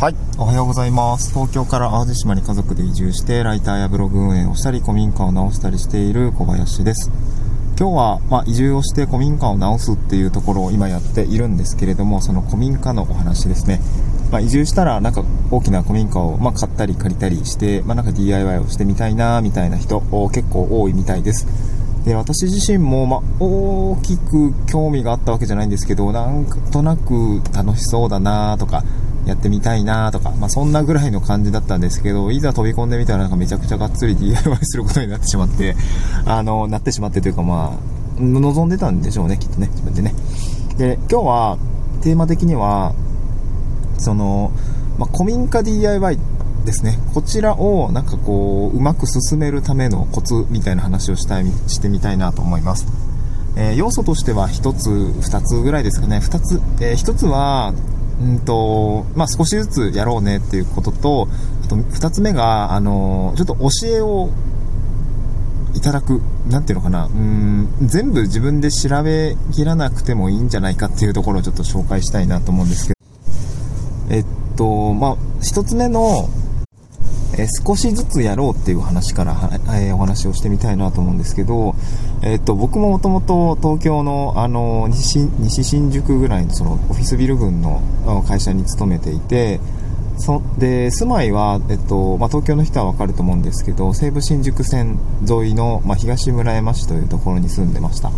はい、おはようございます。東京から淡路島に家族で移住して、ライターやブログ運営をしたり、古民家を直したりしている小林です。今日は、まあ、移住をして古民家を直すっていうところを今やっているんですけれども、その古民家のお話ですね。まあ、移住したら、なんか大きな古民家を、まあ、買ったり借りたりして、まあ、なんか DIY をしてみたいな、みたいな人、結構多いみたいです。で私自身も、ま、大きく興味があったわけじゃないんですけどなんとなく楽しそうだなとかやってみたいなとか、まあ、そんなぐらいの感じだったんですけどいざ飛び込んでみたらなんかめちゃくちゃがっつり DIY することになってしまってあのなってしまってというかまあ望んでたんでしょうねきっとね自分でねで今日はテーマ的にはその、まあ、古民家 DIY ですね。こちらをなんかこう、うまく進めるためのコツみたいな話をしたい、してみたいなと思います。えー、要素としては1つ、2つぐらいですかね。2つ、えー、1つは、うんと、まあ、少しずつやろうねっていうことと、あと2つ目が、あの、ちょっと教えをいただく、なんていうのかな、うん、全部自分で調べきらなくてもいいんじゃないかっていうところをちょっと紹介したいなと思うんですけど、えっと、まあ、1つ目の、え、少しずつやろうっていう話から、え、お話をしてみたいなと思うんですけど、え、っと僕ももともと東京の、あの西西新宿ぐらいのそのオフィスビル群の会社に勤めていてそで住まいは、えっとまあ、東京の人は分かると思うんですけど西武新宿線沿いの、まあ、東村山市というところに住んでました。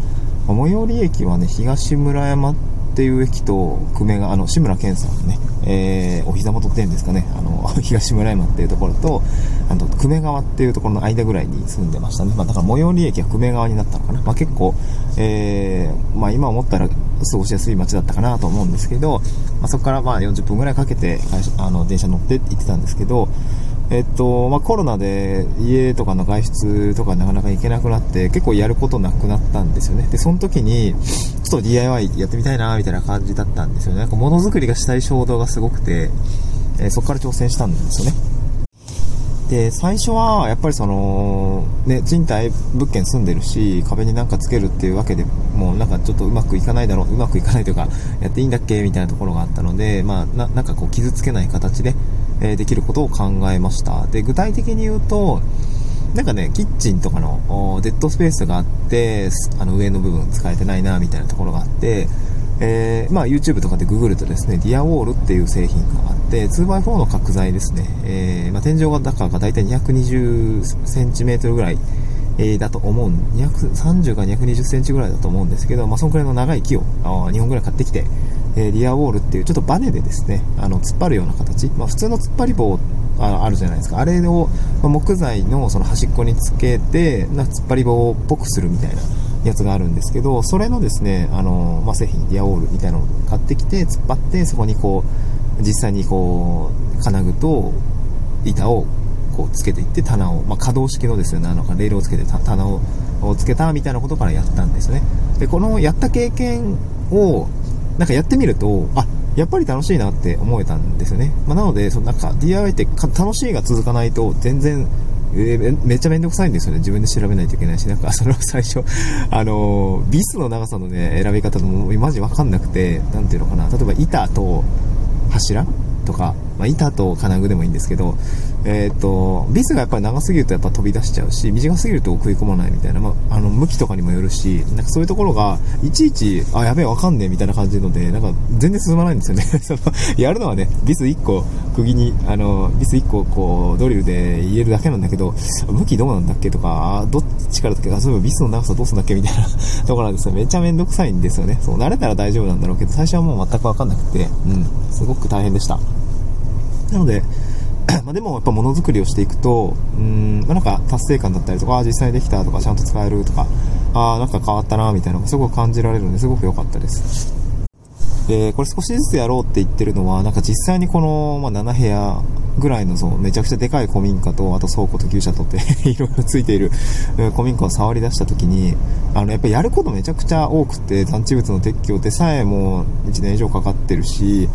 最寄り駅はね東村山っていう駅と久米があの志村けんさんのね、えー、お膝元っていうんですかね。あの 東村山っていうところとあの久米川っていうところの間ぐらいに住んでましたね、まあ、だから最寄り駅は久米川になったのかな、まあ、結構、えー、まあ、今思ったら過ごしやすい街だったかなと思うんですけど、まあ、そこからまあ40分ぐらいかけてあの電車乗って行ってたんですけどえっとまあ、コロナで家とかの外出とかなかなか行けなくなって結構やることなくなったんですよね。でその時にちょっと DIY やってみたいなみたいな感じだったんですよね。なんか物作りがしたい衝動がすごくて、えー、そこから挑戦したんですよね。で最初はやっぱりその、ね、賃貸物件住んでるし壁になんかつけるっていうわけでもうなんかちょっとうまくいかないだろううまくいかないというかやっていいんだっけみたいなところがあったので、まあ、ななんかこう傷つけない形で、え、できることを考えました。で具体的に言うとなんかね、キッチンとかのデッドスペースがあって、あの上の部分使えてないなみたいなところがあって、えー、まあ YouTube とかでググるとですね、ディアウォールっていう製品があって、2x4 の角材ですね、えー、まあ、天井が高がだいたい220センチメートルぐらい、え、だと思う、230か220センチぐらいだと思うんですけど、まあそのくらいの長い木をあ2本ぐらい買ってきて、えー、ディアウォールっていうちょっとバネでですね、あの突っ張るような形、まあ普通の突っ張り棒ああるじゃないですか。あれを、ま、木材のその端っこにつけて、な突っ張り棒っぽくするみたいなやつがあるんですけど、それのですね、あの、まあ、製品、ディアオールみたいなのを買ってきて、突っ張って、そこにこう、実際にこう、金具と板をこうつけていって棚を、まあ、可動式のですよね、あの、レールをつけて棚をつけたみたいなことからやったんですね。で、このやった経験を、なんかやってみると、あ、やっぱり楽しいなって思えたんですよね。まあ、なので、そのなんか DIY って楽しいが続かないと全然、えー、めっちゃめんどくさいんですよね。自分で調べないといけないし、なんかそれは最初、あのー、ビスの長さのね、選び方もマジわかんなくて、なんていうのかな。例えば板と柱とか、まあ、板と金具でもいいんですけど、えっ、ー、と、ビスがやっぱり長すぎるとやっぱ飛び出しちゃうし、短すぎると食い込まないみたいな、まあ、あの、向きとかにもよるし、なんかそういうところが、いちいち、あ、やべえ、わかんねえみたいな感じので、なんか全然進まないんですよね。その、やるのはね、ビス1個、釘に、あの、ビス1個、こう、ドリルで入れるだけなんだけど、向きどうなんだっけとか、どっちからだっけあ、そういえばビスの長さどうすんだっけみたいな ところなんですよ。めちゃめんどくさいんですよね。そう、慣れたら大丈夫なんだろうけど、最初はもう全くわかんなくて、うん、すごく大変でした。なので、まあでもやっぱものづくりをしていくと、うんま、なんか達成感だったりとか、あ実際できたとか、ちゃんと使えるとか、あなんか変わったなみたいなのがすごく感じられるのですごく良かったです。で、これ少しずつやろうって言ってるのは、なんか実際にこの、まあ、7部屋ぐらいのそうめちゃくちゃでかい古民家と、あと倉庫と牛舎とって いろいろついている古民家を触り出した時に、あの、やっぱりやることめちゃくちゃ多くて、残地物の撤去でさえも1年以上かかってるし、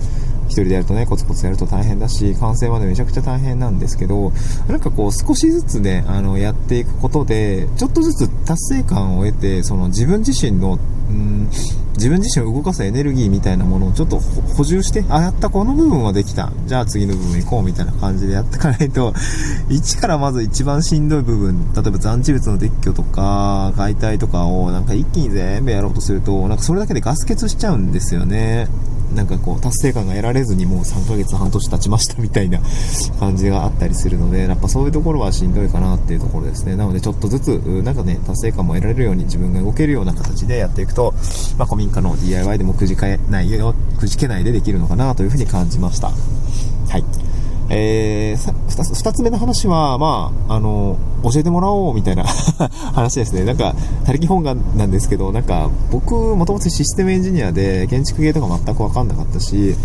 一人でやるとね、コツコツやると大変だし、完成までめちゃくちゃ大変なんですけど、なんかこう少しずつね、あの、やっていくことで、ちょっとずつ達成感を得て、その自分自身の、うん自分自身を動かすエネルギーみたいなものをちょっと補充して、あ、やったこの部分はできた。じゃあ次の部分行こうみたいな感じでやっていかないと、一からまず一番しんどい部分、例えば残地物の撤去とか、解体とかをなんか一気に全部やろうとすると、なんかそれだけでガス欠しちゃうんですよね。なんかこう、達成感が得られずにもう3ヶ月半年経ちましたみたいな感じがあったりするので、やっぱそういうところはしんどいかなっていうところですね。なのでちょっとずつ、なんかね、達成感も得られるように自分が動けるような形でやっていくと、まあ、古民家の DIY でもくじけないよ、くじけないでできるのかなというふうに感じました。はい。えー、二つ、つ目の話は、まあ、あの、教えてもらおうみたいな 話ですね。なんか、他力本願なんですけど、なんか、僕、もともとシステムエンジニアで、建築系とか全くわかんなかったし、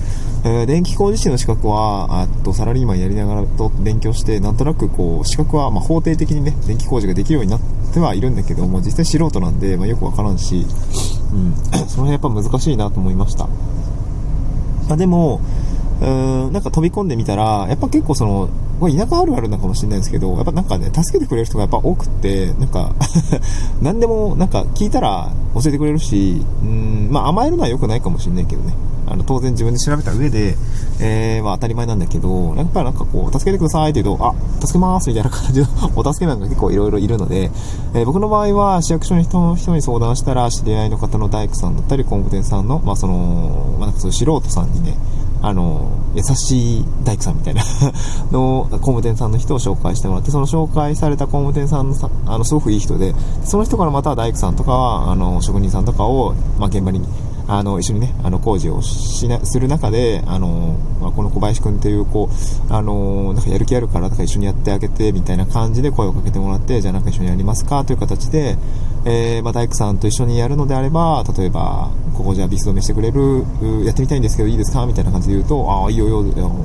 えー、電気工事士の資格は、あと、サラリーマンやりながらと勉強して、なんとなくこう、資格は、まあ、法定的にね、電気工事ができるようになってはいるんだけども、実際素人なんで、まあ、よくわからんし、うん、その辺やっぱ難しいなと思いました。まあ、でも、うーん、なんか飛び込んでみたら、やっぱ結構その、これ田舎あるあるなのかもしれないですけど、やっぱなんかね、助けてくれる人がやっぱ多くって、なんか 何でもなんか聞いたら教えてくれるし、うん、まあ甘えるのは良くないかもしれないけどね。あの、当然自分で調べた上で、えー、まあ当たり前なんだけど、やっぱなんかこう、助けてくださいって言うと、あ、助けますみたいな感じの お助けなんか結構いろいろいるので、えー、僕の場合は市役所の人の人に相談したら、知り合いの方の大工さんだったり、工務店さんの、まあその、まあなんかそういう素人さんにね、あの、優しい大工さんみたいな の工務店さんの人を紹介してもらって、その紹介された工務店さんのさ、あの、すごくいい人で、その人からまた大工さんとか、あの、職人さんとかを、まあ、現場に、あの、一緒にね、あの、工事をしな、する中で、あの、まあ、この小林くんっていう子、あの、なんかやる気あるから、なんか一緒にやってあげて、みたいな感じで声をかけてもらって、じゃあなんか一緒にやりますかという形で、えー、まあ、大工さんと一緒にやるのであれば、例えば、ここじゃあビス止めしてくれる、やってみたいんですけどいいですか？みたいな感じで言うと、ああ、いいよいいよ、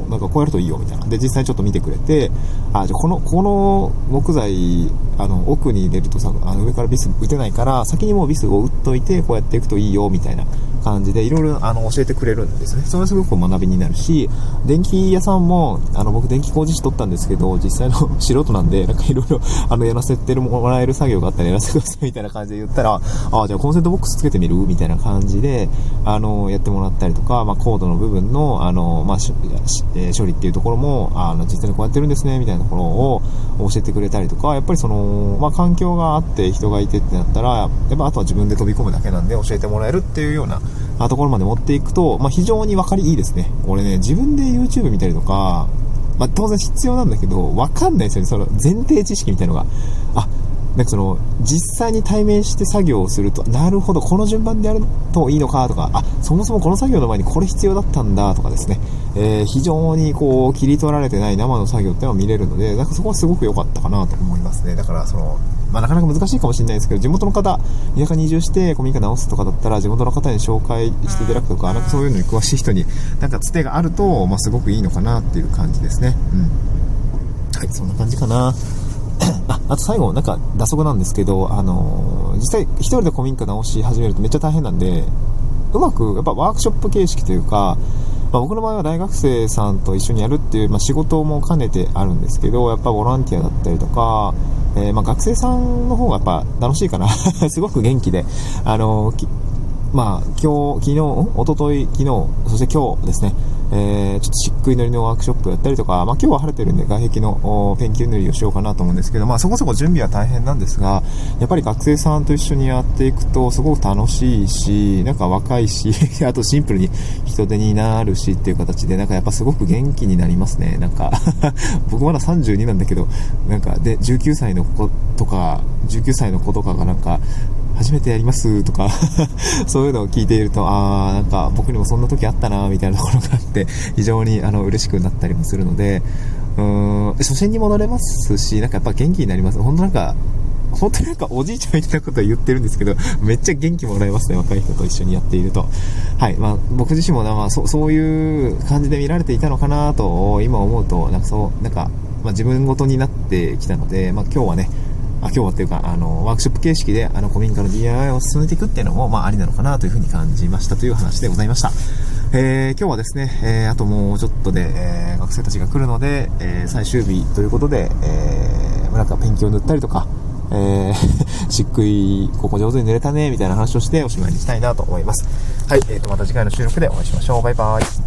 なんかこうやるといいよ、みたいな。で、実際ちょっと見てくれて、ああじゃあこの、この木材、あの、奥に入れるとさ、あの、上からビス打てないから、先にもうビスを打っといて、こうやっていくといいよ、みたいな感じで、いろいろ、あの、教えてくれるんですね。それはすごく学びになるし、電気屋さんも、あの、僕電気工事士取ったんですけど、実際の 素人なんで、なんかいろいろ、あの、やらせてもらえる作業があったらやらせてください、みたいな感じで言ったら、ああ、じゃあコンセントボックスつけてみる？みたいな感じで、あの、やってもらったりとか、まあ、コードの部分の、あの、まあ、えー、処理っていうところも、あの、実際にこうやってるんですね、みたいなところを教えてくれたりとか、やっぱりその、まあ、環境があって人がいてってなったら、やっぱあとは自分で飛び込むだけなんで教えてもらえるっていうようなあところまで持っていくと、まあ、非常に分かりいいですね。俺ね、自分で YouTube 見たりとか、まあ、当然必要なんだけど、わかんないですよね。その前提知識みたいなのが。あ、なんかその、実際に対面して作業をすると、なるほど、この順番でやるといいのかとか、あ、そもそもこの作業の前にこれ必要だったんだとかですね、えー、非常にこう、切り取られてない生の作業っていうのを見れるので、なんかそこはすごく良かったかなと思いますね。だからその、まあ、なかなか難しいかもしれないですけど、地元の方、田舎に移住して古民家直すとかだったら、地元の方に紹介していただくとか、なんかそういうのに詳しい人に、なんかつてがあると、まあ、すごくいいのかなっていう感じですね。うん。はい、そんな感じかな。あ、あと最後、なんか、打足なんですけど、あのー、実際、一人で古民家直し始めるとめっちゃ大変なんで、うまく、やっぱワークショップ形式というか、まあ、僕の場合は大学生さんと一緒にやるっていう、まあ、仕事も兼ねてあるんですけど、やっぱボランティアだったりとか、えー、まあ、学生さんの方がやっぱ楽しいかな。すごく元気で、あの、まあ、今日、昨日、おととい昨日、そして今日ですね、えー、ちょっと漆喰塗りのワークショップやったりとか、まあ、今日は晴れてるんで外壁のペンキ塗りをしようかなと思うんですけど、まあ、そこそこ準備は大変なんですが、やっぱり学生さんと一緒にやっていくとすごく楽しいし、なんか若いし、あとシンプルに人手になるしっていう形で、なんかやっぱすごく元気になりますね。なんか 僕まだ32なんだけど、なんかで、19歳の子とか、19歳の子とかがなんか、初めてやりますとか そういうのを聞いていると、あー、なんか僕にもそんな時あったな、みたいなところがあって、非常にあの嬉しくなったりもするので、うーん、初心に戻れますし、なんかやっぱ元気になります。本当なんか、本当になんかおじいちゃんみたいなことを言ってるんですけど、めっちゃ元気もらえますね、若い人と一緒にやっていると。はい、まあ僕自身もな、まあそそういう感じで見られていたのかなと、今思うと、なんかそう、なんか、まあ自分ごとになってきたので、まあ今日はね、あ今日はっていうか、あの、ワークショップ形式で、あの、古民家の DIY を進めていくっていうのも、まあ、ありなのかなというふうに感じましたという話でございました。えー、今日はですね、えー、あともうちょっとで、えー、学生たちが来るので、えー、最終日ということで、えー、なんかペンキを塗ったりとか、えー、漆喰、ここ上手に塗れたね、みたいな話をしておしまいにしたいなと思います。はい、えーと、また次回の収録でお会いしましょう。バイバイ。